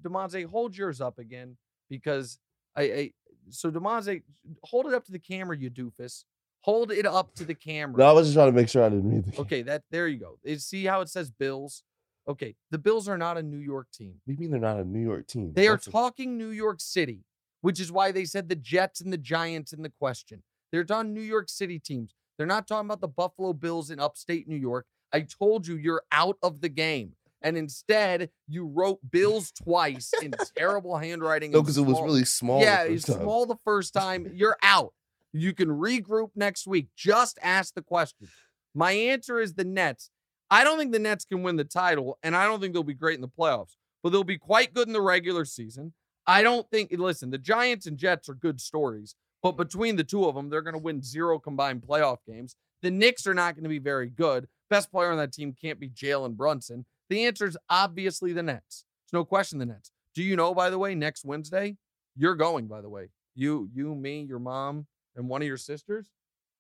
Damonza, hold yours up again because I, I so Damonza, hold it up to the camera, you doofus. Hold it up to the camera. No, I was just trying to make sure I didn't read the. Okay, that there you go. See how it says Bills. Okay, the Bills are not a New York team. What do you mean they're not a New York team? They are talking New York City, which is why they said the Jets and the Giants in the question. They're done New York City teams. They're not talking about the Buffalo Bills in upstate New York. I told you you're out of the game. And instead, you wrote Bills twice in terrible handwriting. No, because it was really small. Yeah, it's small the first time. You're out. You can regroup next week. Just ask the question. My answer is the Nets. I don't think the Nets can win the title, and I don't think they'll be great in the playoffs, but they'll be quite good in the regular season. I don't think, listen, the Giants and Jets are good stories, but between the two of them, they're going to win zero combined playoff games. The Knicks are not going to be very good. Best player on that team can't be Jalen Brunson. The answer is obviously the Nets. It's no question the Nets. Do you know, by the way, next Wednesday, you're going, by the way. You, you, me, your mom, and one of your sisters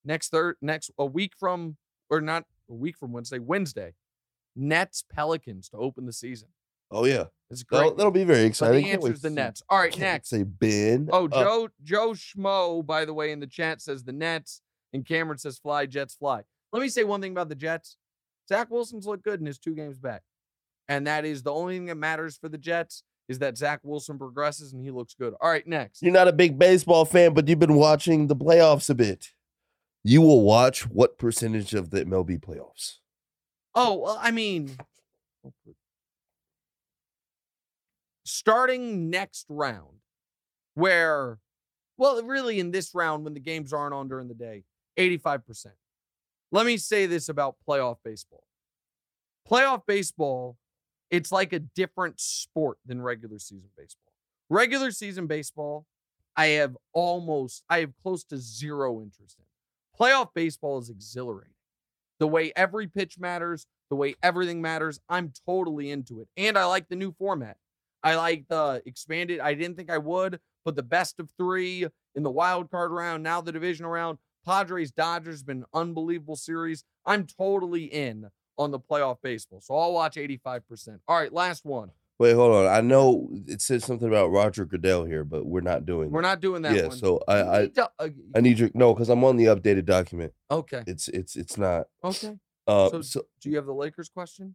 next third next a week from or not a week from Wednesday, Wednesday, Nets Pelicans to open the season. Oh yeah, it's great. That'll, that'll be very exciting. But the answer is the Nets. All right, next. Say Ben. Oh, uh, Joe Joe Schmo, by the way, in the chat says the Nets, and Cameron says fly Jets fly. Let me say one thing about the Jets. Zach Wilson's looked good in his two games back, and that is the only thing that matters for the Jets is that Zach Wilson progresses and he looks good. All right, next. You're not a big baseball fan, but you've been watching the playoffs a bit. You will watch what percentage of the MLB playoffs? Oh, well, I mean, starting next round, where, well, really in this round when the games aren't on during the day, 85%. Let me say this about playoff baseball. Playoff baseball it's like a different sport than regular season baseball. Regular season baseball, I have almost, I have close to zero interest in. Playoff baseball is exhilarating. The way every pitch matters, the way everything matters, I'm totally into it. And I like the new format. I like the expanded, I didn't think I would, but the best of three in the wild card round, now the divisional round. Padres Dodgers been an unbelievable series. I'm totally in on the playoff baseball. So I'll watch 85%. All right, last one. Wait, hold on. I know it says something about Roger Goodell here, but we're not doing. We're that. not doing that. Yeah, one. so I I, to, uh, I need your no because I'm on the updated document. Okay. It's it's it's not. Okay. Uh, so, so do you have the Lakers question?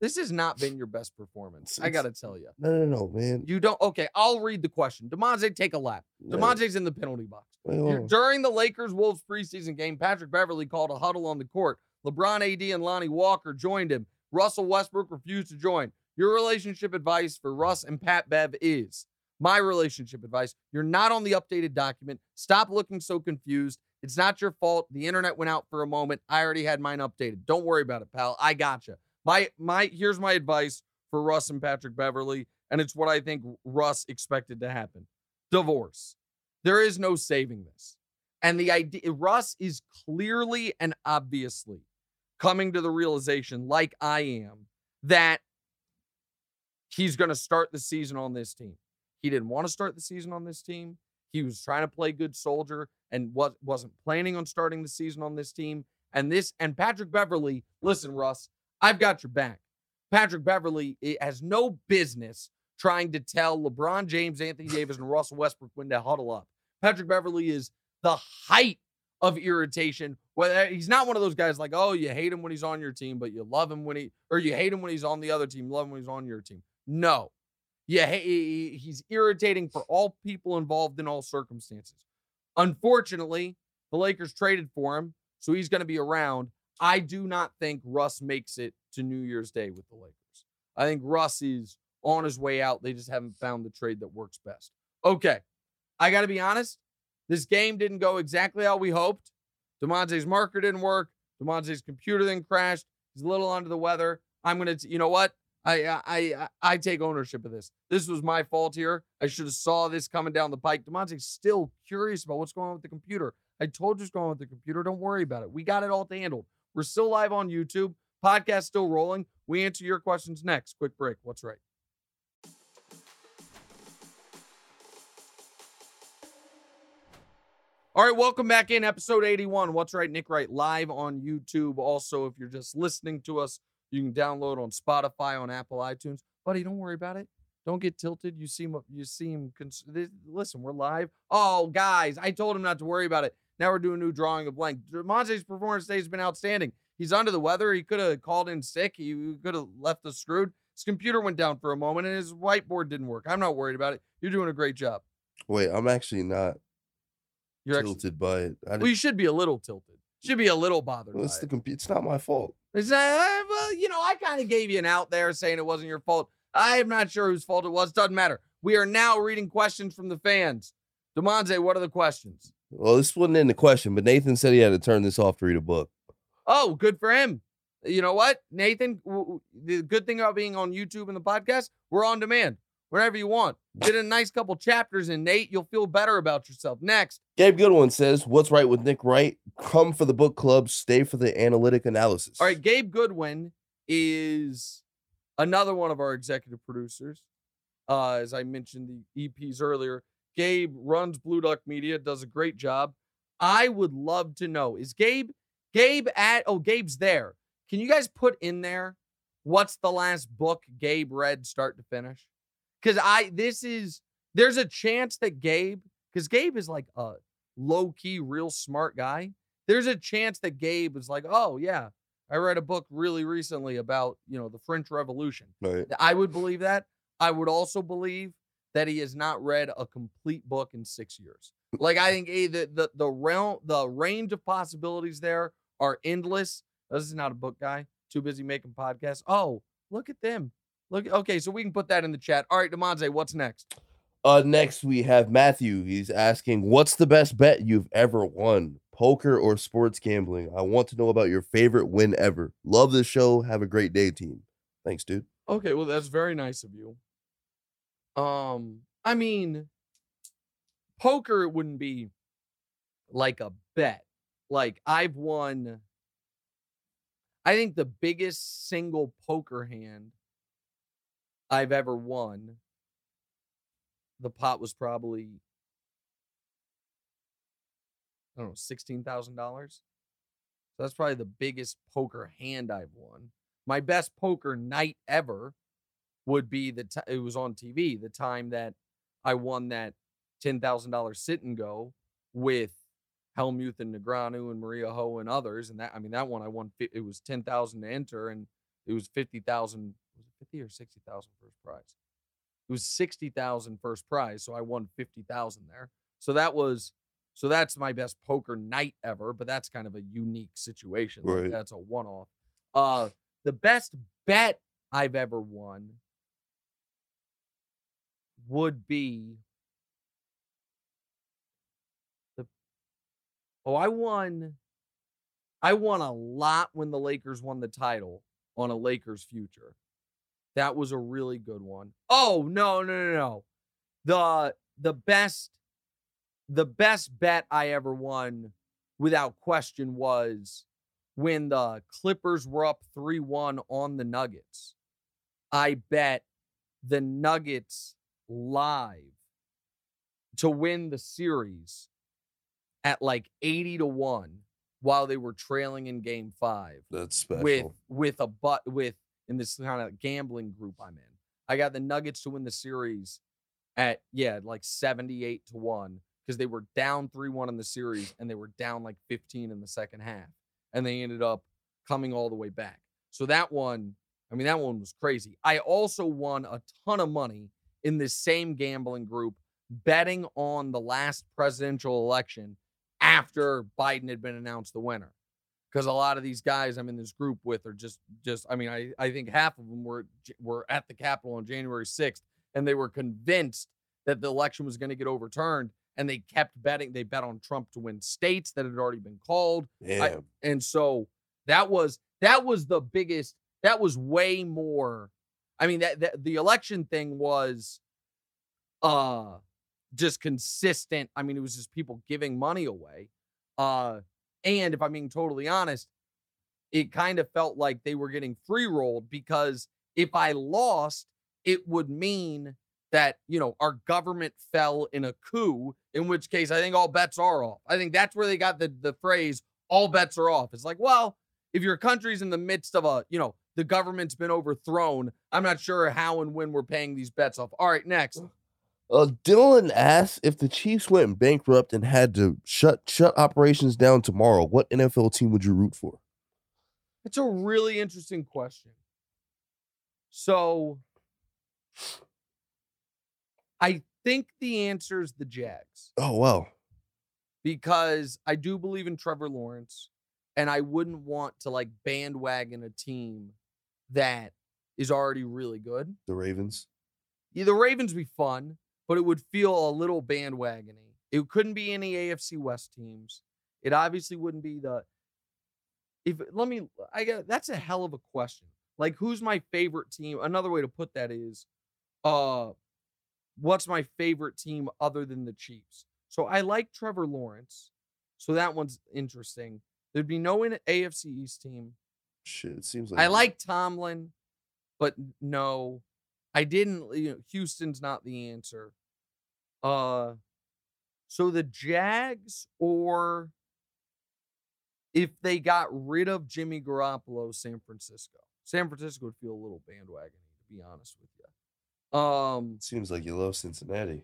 This has not been your best performance. I got to tell you. No, no, no, man. You don't. Okay, I'll read the question. Damonza, take a lap. No. Damonza's in the penalty box. During the Lakers Wolves preseason game, Patrick Beverley called a huddle on the court. LeBron, AD, and Lonnie Walker joined him. Russell Westbrook refused to join. Your relationship advice for Russ and Pat Bev is my relationship advice. You're not on the updated document. Stop looking so confused. It's not your fault. The internet went out for a moment. I already had mine updated. Don't worry about it, pal. I gotcha. My my here's my advice for Russ and Patrick Beverley, and it's what I think Russ expected to happen. Divorce. There is no saving this. And the idea Russ is clearly and obviously coming to the realization, like I am, that he's going to start the season on this team. He didn't want to start the season on this team. He was trying to play good soldier and was, wasn't planning on starting the season on this team. And this and Patrick Beverley, listen, Russ, I've got your back. Patrick Beverley has no business trying to tell LeBron James, Anthony Davis, and Russell Westbrook when to huddle up. Patrick Beverley is the height of irritation. Whether he's not one of those guys like, oh, you hate him when he's on your team, but you love him when he, or you hate him when he's on the other team, love him when he's on your team. No, yeah, he, he's irritating for all people involved in all circumstances. Unfortunately, the Lakers traded for him, so he's going to be around. I do not think Russ makes it to New Year's Day with the Lakers. I think Russ is on his way out. They just haven't found the trade that works best. Okay. I got to be honest. This game didn't go exactly how we hoped. Damonza's marker didn't work. Damonza's computer then crashed. He's a little under the weather. I'm going to, you know what? I, I I I take ownership of this. This was my fault here. I should have saw this coming down the pike. Damonza's still curious about what's going on with the computer. I told you what's going on with the computer. Don't worry about it. We got it all handled. We're still live on YouTube. Podcast still rolling. We answer your questions next. Quick break. What's Wright? All right, welcome back in episode 81. What's Wright, Nick Wright, live on YouTube. Also, if you're just listening to us, you can download on Spotify, on Apple iTunes. Buddy, don't worry about it. Don't get tilted. You seem you seem cons- listen. We're live. Oh, guys, I told him not to worry about it. Now we're doing a new drawing of blank. Monte's performance today has been outstanding. He's under the weather. He could have called in sick. He could have left us screwed. His computer went down for a moment and his whiteboard didn't work. I'm not worried about it. You're doing a great job. Wait, I'm actually not You're tilted actually, by it. I well, you should be a little tilted. Should be a little bothered. Well, it's the computer. It's not my fault. Is that, uh, well, you know, I kind of gave you an out there saying it wasn't your fault. I'm not sure whose fault it was. Doesn't matter. We are now reading questions from the fans. Damonza, what are the questions? Well, this wasn't in the question, but Nathan said he had to turn this off to read a book. Oh, good for him. You know what, Nathan? The good thing about being on YouTube and the podcast, we're on demand whenever you want. Get a nice couple chapters in, Nate. You'll feel better about yourself. Next. Gabe Goodwin says, What's Wright with Nick Wright? Come for the book club, stay for the analytic analysis. All right, Gabe Goodwin is another one of our executive producers. Uh, as I mentioned the EPs earlier, Gabe runs Blue Duck Media, does a great job. I would love to know is Gabe Gabe at oh Gabe's there. Can you guys put in there what's the last book Gabe read start to finish? Cuz I this is there's a chance that Gabe cuz Gabe is like a low key real smart guy. There's a chance that Gabe is like, "Oh yeah, I read a book really recently about, you know, the French Revolution." Right. I would believe that. I would also believe that he has not read a complete book in 6 years. Like I think a, the the the realm the range of possibilities there are endless. This is not a book guy. Too busy making podcasts. Oh, look at them. Look. Okay, so we can put that in the chat. All right, Damonza, what's next? Uh, next we have Matthew. He's asking, "What's the best bet you've ever won? Poker or sports gambling? I want to know about your favorite win ever. Love the show. Have a great day, team. Thanks, dude. Okay, well that's very nice of you. Um, I mean, poker it wouldn't be like a bet like I've won. I think the biggest single poker hand I've ever won. The pot was probably I don't know sixteen thousand dollars. So that's probably the biggest poker hand I've won. My best poker night ever would be the t- it was on TV the time that I won that ten thousand dollar sit and go with Hellmuth and Negreanu and Maria Ho and others. And that, I mean, that one I won, it was 10,000 to enter and it was 50,000, was 50 or 60,000 first prize? It was 60,000 first prize. So I won 50,000 there. So that was, so that's my best poker night ever, but that's kind of a unique situation. Right. Like that's a one off. Uh, the best bet I've ever won would be the Oh, I won. I won a lot when the Lakers won the title on a Lakers future. That was a really good one. Oh, no, no, no, no. The the best the best bet I ever won without question was when the Clippers were up 3-1 on the Nuggets. I bet the Nuggets live to win the series at like 80 to 1 while they were trailing in game 5. That's special. With with a but with in this kind of gambling group I'm in. I got the Nuggets to win the series at yeah, like 78 to 1 because they were down 3-1 in the series and they were down like 15 in the second half and they ended up coming all the way back. So that one, I mean that one was crazy. I also won a ton of money in this same gambling group betting on the last presidential election after Biden had been announced the winner. Because a lot of these guys I'm in this group with are just just I mean I I think half of them were were at the Capitol on January 6th and they were convinced that the election was going to get overturned and they kept betting they bet on Trump to win states that had already been called. I, and so that was that was the biggest that was way more I mean that, that the election thing was uh just consistent. I mean, it was just people giving money away. Uh, and if I'm being totally honest, it kind of felt like they were getting free rolled because if I lost, it would mean that, you know, our government fell in a coup, in which case I think all bets are off. I think that's where they got the, the phrase all bets are off. It's like, well, if your country's in the midst of a, you know, the government's been overthrown, I'm not sure how and when we're paying these bets off. All right, next. Uh, Dylan asks if the Chiefs went bankrupt and had to shut shut operations down tomorrow, what NFL team would you root for? It's a really interesting question. So, I think the answer is the Jags. Oh wow! Because I do believe in Trevor Lawrence, and I wouldn't want to like bandwagon a team that is already really good. The Ravens. Yeah, the Ravens be fun but it would feel a little bandwagony. It couldn't be any AFC West teams. It obviously wouldn't be the. If let me, I get that's a hell of a question. Like, who's my favorite team? Another way to put that is, uh, what's my favorite team other than the Chiefs? So I like Trevor Lawrence. So that one's interesting. There'd be no in AFC East team. Shit, it seems like I like Tomlin, but no, I didn't. You know, Houston's not the answer. Uh, so the Jags, or if they got rid of Jimmy Garoppolo, San Francisco. San Francisco would feel a little bandwagon, to be honest with you. Um, seems like you love Cincinnati.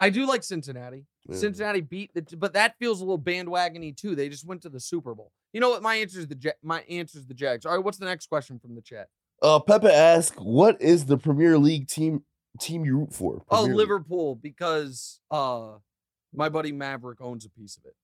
I do like Cincinnati. Yeah. Cincinnati beat the, but that feels a little bandwagony too. They just went to the Super Bowl. You know what? My answer is the my answer is the Jags. All right, what's the next question from the chat? Uh, Pepe asks, "What is the Premier League team team you root for? Oh, Liverpool, because uh my buddy Maverick owns a piece of it.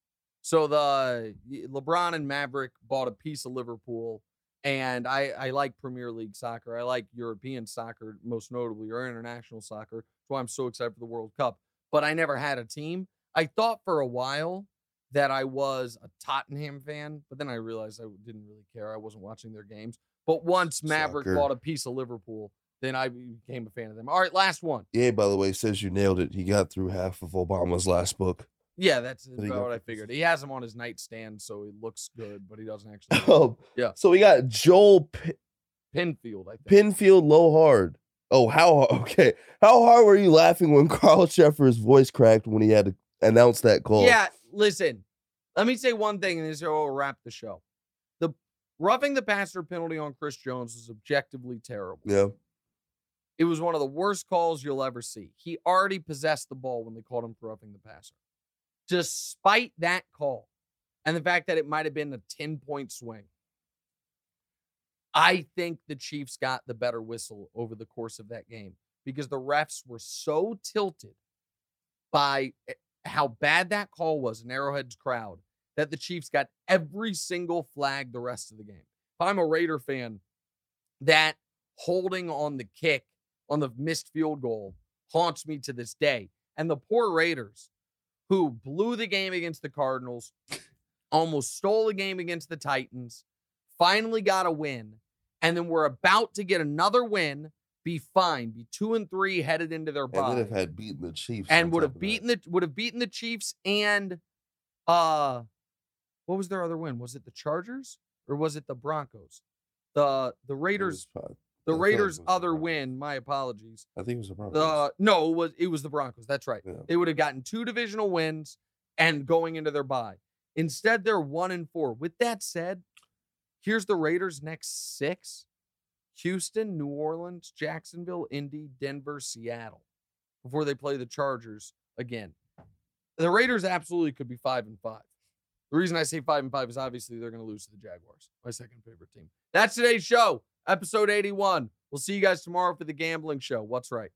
So the LeBron and Maverick bought a piece of Liverpool, and I I like Premier League soccer. I like European soccer, most notably, or international soccer. That's why I'm so excited for the World Cup. But I never had a team. I thought for a while that I was a Tottenham fan, but then I realized I didn't really care. I wasn't watching their games. But once Maverick soccer. bought a piece of Liverpool, then I became a fan of them. All right, last one. Yeah, by the way, says you nailed it. He got through half of Obama's last book. Yeah, that's about what I figured. He has him on his nightstand, so he looks good, but he doesn't actually. oh, yeah. So we got Joel P- Pinfield, I think. Pinfield low hard. Oh, how okay? How hard were you laughing when Carl Cheffers' voice cracked when he had to announce that call? Yeah, listen. Let me say one thing, and this will wrap the show. The roughing the passer penalty on Chris Jones was objectively terrible. Yeah. It was one of the worst calls you'll ever see. He already possessed the ball when they called him for roughing the passer. Despite that call and the fact that it might have been a 10 point swing, I think the Chiefs got the better whistle over the course of that game because the refs were so tilted by eh, how bad that call was in Arrowhead's crowd that the Chiefs got every single flag the rest of the game. If I'm a Raider fan, that holding on the kick on the missed field goal haunts me to this day. And the poor Raiders, who blew the game against the Cardinals, almost stole the game against the Titans, finally got a win, and then we're about to get another win, be fine, be two and three headed into their bye. And would have had beaten the Chiefs. And would have beaten the would have beaten the Chiefs and uh what was their other win? Was it the Chargers or was it the Broncos? The the Raiders the Raiders' other win. My apologies. I think it was the Broncos. No, it was it was the Broncos. That's right. Yeah. They would have gotten two divisional wins and going into their bye. Instead, they're one and four. With that said, here's the Raiders' next six: Houston, New Orleans, Jacksonville, Indy, Denver, Seattle. Before they play the Chargers again, the Raiders absolutely could be five and five. The reason I say five and five is obviously they're going to lose to the Jaguars, my second favorite team. That's today's show episode 81. We'll see you guys tomorrow for the gambling show. What's Wright?